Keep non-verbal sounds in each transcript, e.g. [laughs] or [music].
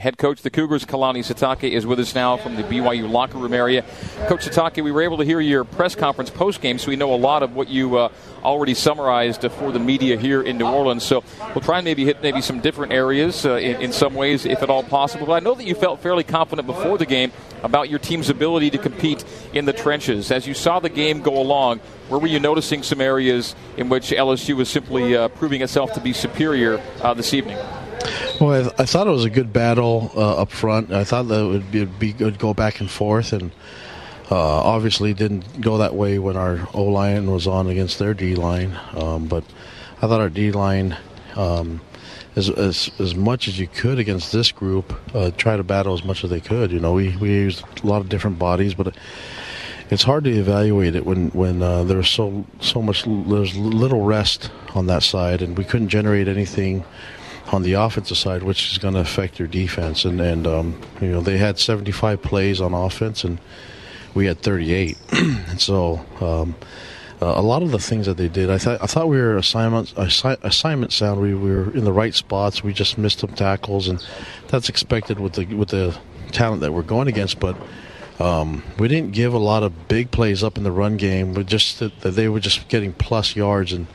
Head coach the Cougars, Kalani Sitake, is with us now from the BYU locker room area. Coach Sitake, we were able to hear your press conference post game, so we know a lot of what you uh, already summarized uh, for the media here in New Orleans. So we'll try and maybe hit maybe some different areas uh, in, in, some ways, if at all possible. But I know that you felt fairly confident before the game about your team's ability to compete in the trenches. As you saw the game go along, where were you noticing some areas in which LSU was simply uh, proving itself to be superior uh, this evening? Well, I, th- I, thought it was a good battle uh, up front. I thought that it would be, be good go back and forth, and uh, obviously didn't go that way when our O line was on against their D line. Um, but I thought our D line, um, as, as as much as you could against this group, uh, try to battle as much as they could. You know, we we used a lot of different bodies, but. it's hard to evaluate it when when uh, there's so so much there's little rest on that side, and we couldn't generate anything on the offensive side, which is going to affect your defense. And and um, you know they had 75 plays on offense, and we had 38. [clears throat] and so um, uh, a lot of the things that they did, I thought I thought we were assignment assi- assignment sound. We, we were in the right spots. We just missed some tackles, and that's expected with the with the talent that we're going against. But um, we didn't give a lot of big plays up in the run game. We just that they were just getting plus yards and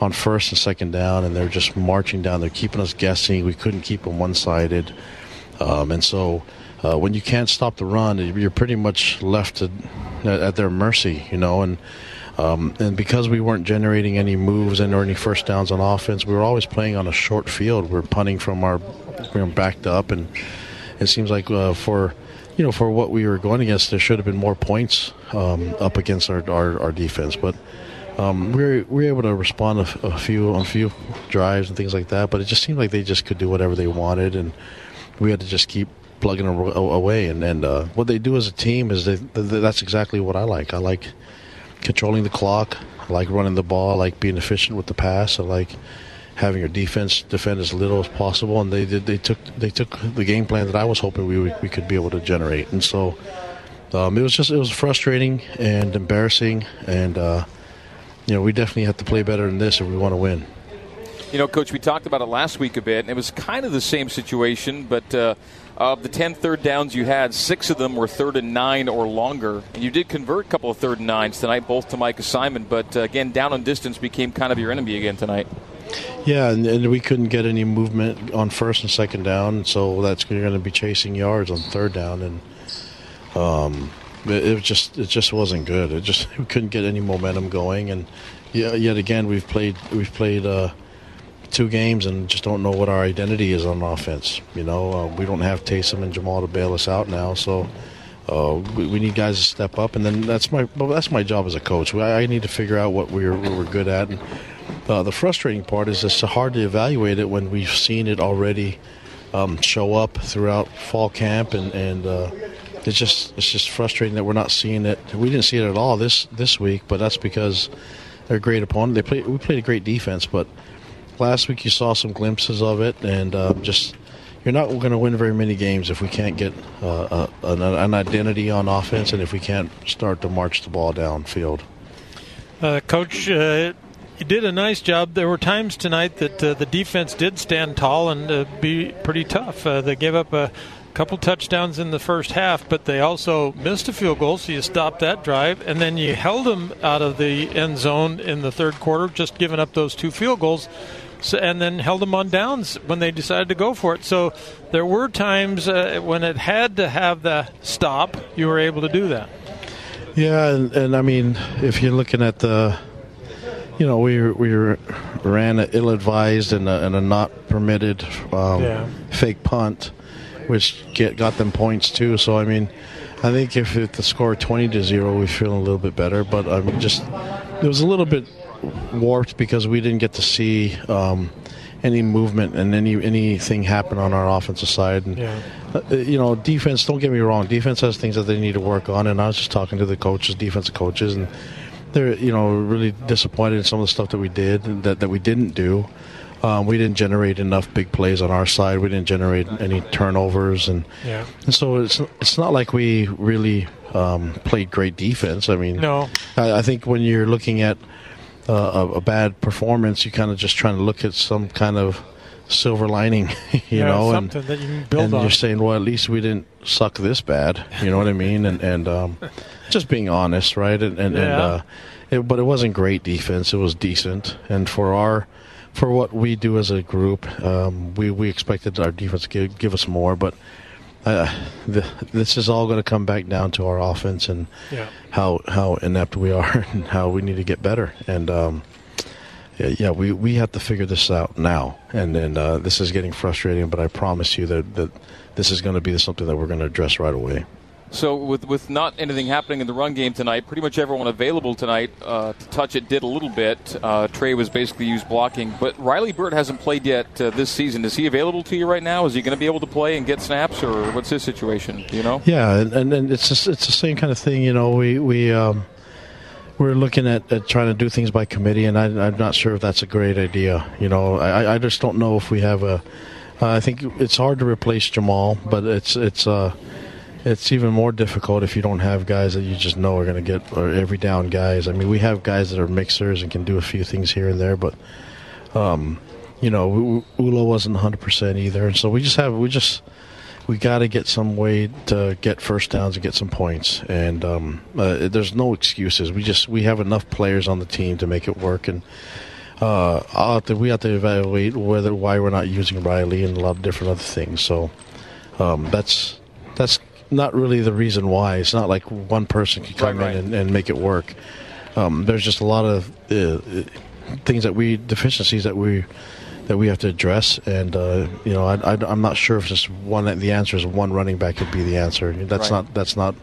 on first and second down, and they're just marching down. They're keeping us guessing. We couldn't keep them one sided. Um, and so uh, when you can't stop the run, you're pretty much left to, at, their mercy, you know. And um, and because we weren't generating any moves and or any first downs on offense, we were always playing on a short field. We are punting from our you know, backed up, and it seems like uh, for you know for what we were going against, there should have been more points um, up against our, our, our defense, but um, we, were, we were able to respond a, a few on a few drives and things like that, but it just seemed like they just could do whatever they wanted, and we had to just keep plugging away. And, and uh, what they do as a team is they, that's exactly what I like. I like controlling the clock. I like running the ball. I like being efficient with the pass. I like having your defense defend as little as possible. And they did. They took they took the game plan that I was hoping we we could be able to generate. And so um, it was just it was frustrating and embarrassing and. Uh, you know, we definitely have to play better than this if we want to win. You know, Coach, we talked about it last week a bit, and it was kind of the same situation, but uh, of the 10 third downs you had, six of them were third and nine or longer. And you did convert a couple of third and nines tonight, both to Micah Simon, but uh, again, down on distance became kind of your enemy again tonight. Yeah, and, and, we couldn't get any movement on first and second down, so that's you're going to be chasing yards on third down, and um, it, just it just wasn't good. It just [laughs] we couldn't get any momentum going, and yet again we've played we've played uh, two games and just don't know what our identity is on offense. You know, uh, we don't have Taysom and Jamaal to bail us out now, so. Uh, we, we, need guys to step up, and then that's my well, that's my job as a coach. I, I need to figure out what we're what we're good at, and uh, the frustrating part is it's hard to evaluate it when we've seen it already um, show up throughout fall camp and and uh, it's just it's just frustrating that we're not seeing it. We didn't see it at all this this week, but that's because they're a great opponent. They play we played a great defense, but last week you saw some glimpses of it, and uh, just you're not going to win very many games if we can't get uh, a, an, an, identity on offense and if we can't start to march the ball downfield. Uh, Coach, uh, you did a nice job. There were times tonight that uh, the defense did stand tall and uh, be pretty tough. they gave up a couple touchdowns in the first half, but they also missed a field goal, so you stopped that drive, and then you held them out of the end zone in the third quarter, just giving up those two field goals. So, and then held them on downs when they decided to go for it. So there were times uh, when it had to have the stop, you were able to do that. Yeah, and, and I mean, if you're looking at the, you know, we we ran an ill-advised and a, and a not permitted um, yeah. fake punt which get got them points too. So I mean, I think if the score twenty to zero, we feel a little bit better. But I mean, just it was a little bit warped because we didn't get to see um, any movement and any anything happen on our offensive side. And yeah. uh, you know, defense. Don't get me wrong. Defense has things that they need to work on. And I was just talking to the coaches, defensive coaches, and they're you know really disappointed in some of the stuff that we did that that we didn't do. Um, we didn't generate enough big plays on our side. We didn't generate any turnovers, and, yeah. and so it's it's not like we really um, played great defense. I mean, no. I, I think when you're looking at uh, a, a, bad performance, you kind of just trying to look at some kind of silver lining, [laughs] you yeah, know, something and, that you can build and you're saying, well, at least we didn't suck this bad, you know what I mean? And and um, just being honest, right? And and, and uh, it, but it wasn't great defense; it was decent. And for our for what we do as a group, um, we we expected our defense to give, give us more, but. Uh, the, this is all going to come back down to our offense and yeah. how how inept we are [laughs] and how we need to get better. And um, yeah, yeah, we, we have to figure this out now. And then uh, this is getting frustrating, but I promise you that, that this is going to be something that we're going to address right away. So with with not anything happening in the run game tonight, pretty much everyone available tonight uh, to touch it did a little bit. Uh, Trey was basically used blocking, but Riley Burt hasn't played yet uh, this season. Is he available to you right now? Is he going to be able to play and get snaps, or what's his situation? You know? Yeah, and, and, and it's just, it's the same kind of thing. You know, we we um, we're looking at, at trying to do things by committee, and I, I'm not sure if that's a great idea. You know, I, I just don't know if we have a. I think it's hard to replace Jamaal, but it's it's uh, it's even more difficult if you don't have guys that you just know are going to get or every down guys. I mean, we have guys that are mixers and can do a few things here and there, but um, you know, Ulo wasn't 100 percent either, and so we just have we just we got to get some way to get first downs and get some points. And um, uh, there's no excuses. We just we have enough players on the team to make it work. And uh, have to, we have to evaluate whether why we're not using Riley and a lot of different other things. So um, that's that's not really the reason why. It's not like one person can come Right, right. in and, and make it work. Um, there's just a lot of uh, things that we deficiencies that we that we have to address. And uh, you know, I, I, I'm not sure if just one. The answer is one running back could be the answer. That's Right. not. That's not.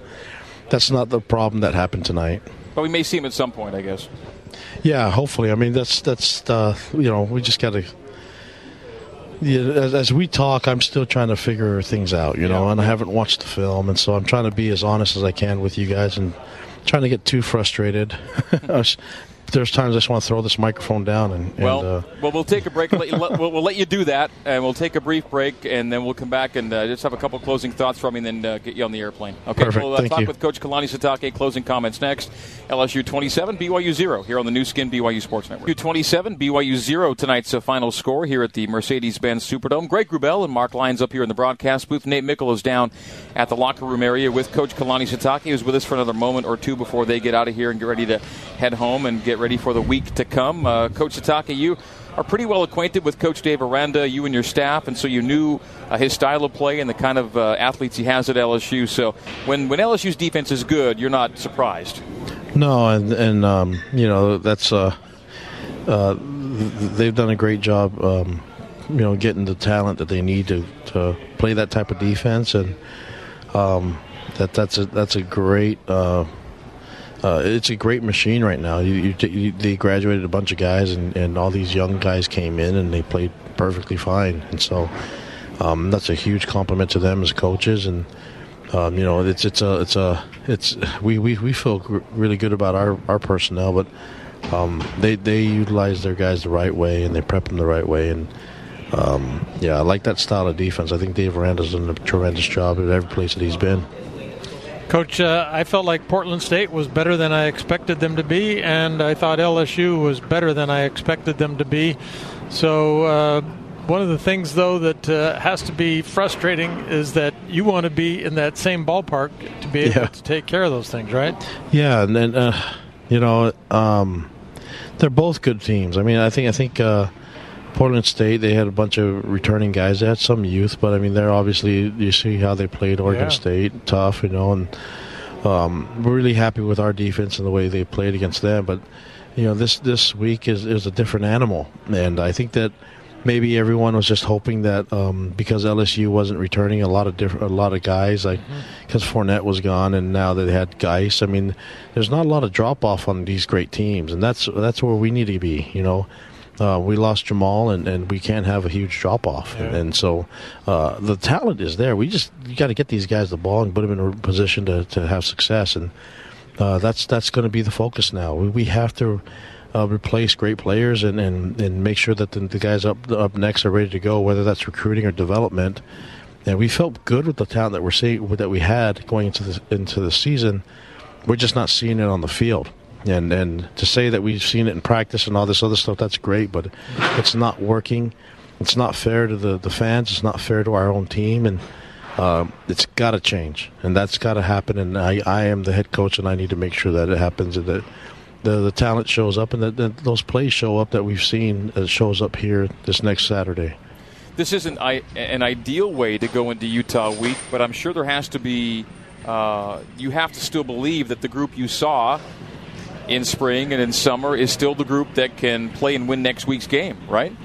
That's not the problem that happened tonight. But we may see him at some point, I guess. Yeah, hopefully. I mean, that's that's uh, you know, we just got to. Yeah, as, as we talk, I'm still trying to figure things out, you know, and I haven't watched the film, and so I'm trying to be as honest as I can with you guys, and trying to get too frustrated. [laughs] There's times I just want to throw this microphone down and, and Well, uh, well, we'll take a break. Let you, let, we'll, we'll let you do that, and we'll take a brief break, and then we'll come back and uh, just have a couple closing thoughts from you, and then uh, get you on the airplane. Okay, Perfect. we'll uh, Thank talk you. with Coach Kalani Sitake. Closing comments next. LSU 27, BYU 0 here on the Nu Skin BYU Sports Network. LSU 27, BYU 0 tonight's uh, final score here at the Mercedes-Benz Superdome. Greg Wrubell and Marc Lyons up here in the broadcast booth. Nate Meikle is down at the locker room area with Coach Kalani Sitake, who's with us for another moment or two before they get out of here and get ready to head home and get ready for the week to come. Uh, Coach Sitake, you are pretty well acquainted with Coach Dave Aranda, you and your staff, and so you knew uh, his style of play and the kind of uh, athletes he has at LSU. So when, when LSU's defense is good, you're not surprised. No, and and um, you know that's uh, uh, they've done a great job, um, you know, getting the talent that they need to, to play that type of defense, and um, that that's a that's a great. Uh, it's a great machine right now. You, you, you, they graduated a bunch of guys, and, and all these young guys came in, and they played perfectly fine. And so um, that's a huge compliment to them as coaches. And um, you know, it's it's a it's a it's we, we, we feel really good about our, our personnel, but um, they they utilize their guys the right way and they prep them the right way. And um, yeah, I like that style of defense. I think Dave Aranda's done a tremendous job at every place that he's been. Coach, uh, I felt like Portland State was better than I expected them to be, and I thought LSU was better than I expected them to be. So, uh, one of the things, though, that uh, has to be frustrating is that you want to be in that same ballpark to be able Yeah. to take care of those things, right? Yeah, and then uh, you know, um, they're both good teams. I mean, I think I think uh, Portland State they had a bunch of returning guys. They had some youth, but I mean, they're obviously you see how they played Oregon Yeah. State, tough, you know, and um, we're really happy with our defense and the way they played against them. But you know, this this week is is a different animal, and I think that. Maybe everyone was just hoping that um, because LSU wasn't returning a lot of different, a lot of guys, like because Fournette was gone, and now they had Guice. I mean, there's not a lot of drop off on these great teams, and that's that's where we need to be. You know, uh, we lost Jamaal, and, and we can't have a huge drop off, and, Yeah. and so uh, the talent is there. We just you got to get these guys the ball and put them in a position to, to have success, and uh, that's that's going to be the focus now. We, we have to. Uh, replace great players and, and, and make sure that the, the guys up up next are ready to go, whether that's recruiting or development. And we felt good with the talent that we're seeing that we had going into the into the season. We're just not seeing it on the field. And and to say that we've seen it in practice and all this other stuff, that's great, but it's not working. it's not fair to the, the fans. It's not fair to our own team, and uh, it's got to change, and that's got to happen. And I, I am the head coach, and I need to make sure that it happens, and that the the talent shows up, and that, that those plays show up that we've seen uh, shows up here this next Saturday. This isn't an ideal way to go into Utah week, but I'm sure there has to be. Uh, you have to still believe that the group you saw in spring and in summer is still the group that can play and win next week's game, right?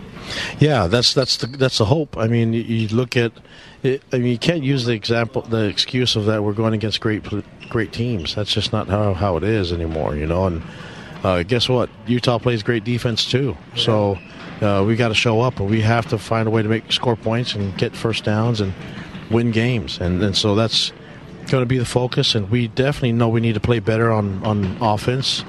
Yeah, that's that's the that's the hope. I mean, you, look at, it, I mean, you can't use the example, the excuse of that we're going against great great teams. That's just not how how it is anymore, you know. And uh, guess what? Utah plays great defense too. So uh, we got to show up, and we have to find a way to make score points and get first downs and win games. And and so that's going to be the focus. And we definitely know we need to play better on on offense.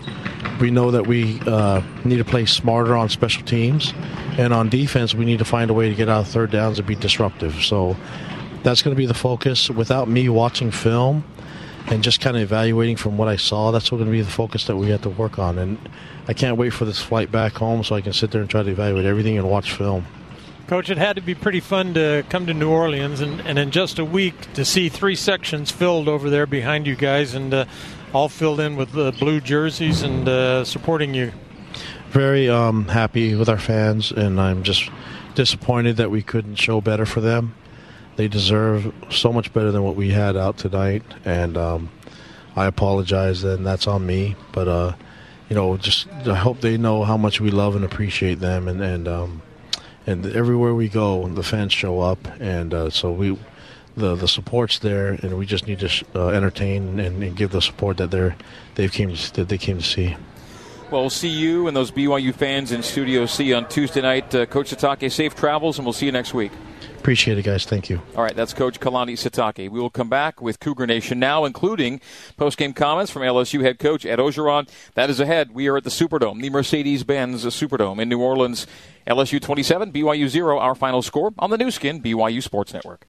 We know that we uh, need to play smarter on special teams, and on defense, we need to find a way to get out of third downs and be disruptive. So that's going to be the focus. Without me watching film and just kind of evaluating from what I saw, that's going to be the focus that we have to work on. And I can't wait for this flight back home so I can sit there and try to evaluate everything and watch film. Coach, it had to be pretty fun to come to New Orleans and, and in just a week to see three sections filled over there behind you guys and uh, all filled in with uh, blue jerseys and uh, supporting you. Very um, happy with our fans, and I'm just disappointed that we couldn't show better for them. They deserve so much better than what we had out tonight, and um, I apologize, and that's on me. But uh, you know, just I hope they know how much we love and appreciate them, and and um, and everywhere we go, the fans show up, and uh, so we, the the support's there, and we just need to uh, entertain and, and, give the support that they're they've came to, that they came to see. Well, we'll see you and those BYU fans in Studio C on Tuesday night. Uh, Coach Sitake, safe travels, and we'll see you next week. Appreciate it, guys. Thank you. All right, that's Coach Kalani Sitake. We will come back with Cougar Nation now, including post-game comments from LSU head coach Ed Orgeron. That is ahead. We are at the Superdome, the Mercedes-Benz Superdome in New Orleans. LSU 27, BYU 0, our final score on the Nu Skin, BYU Sports Network.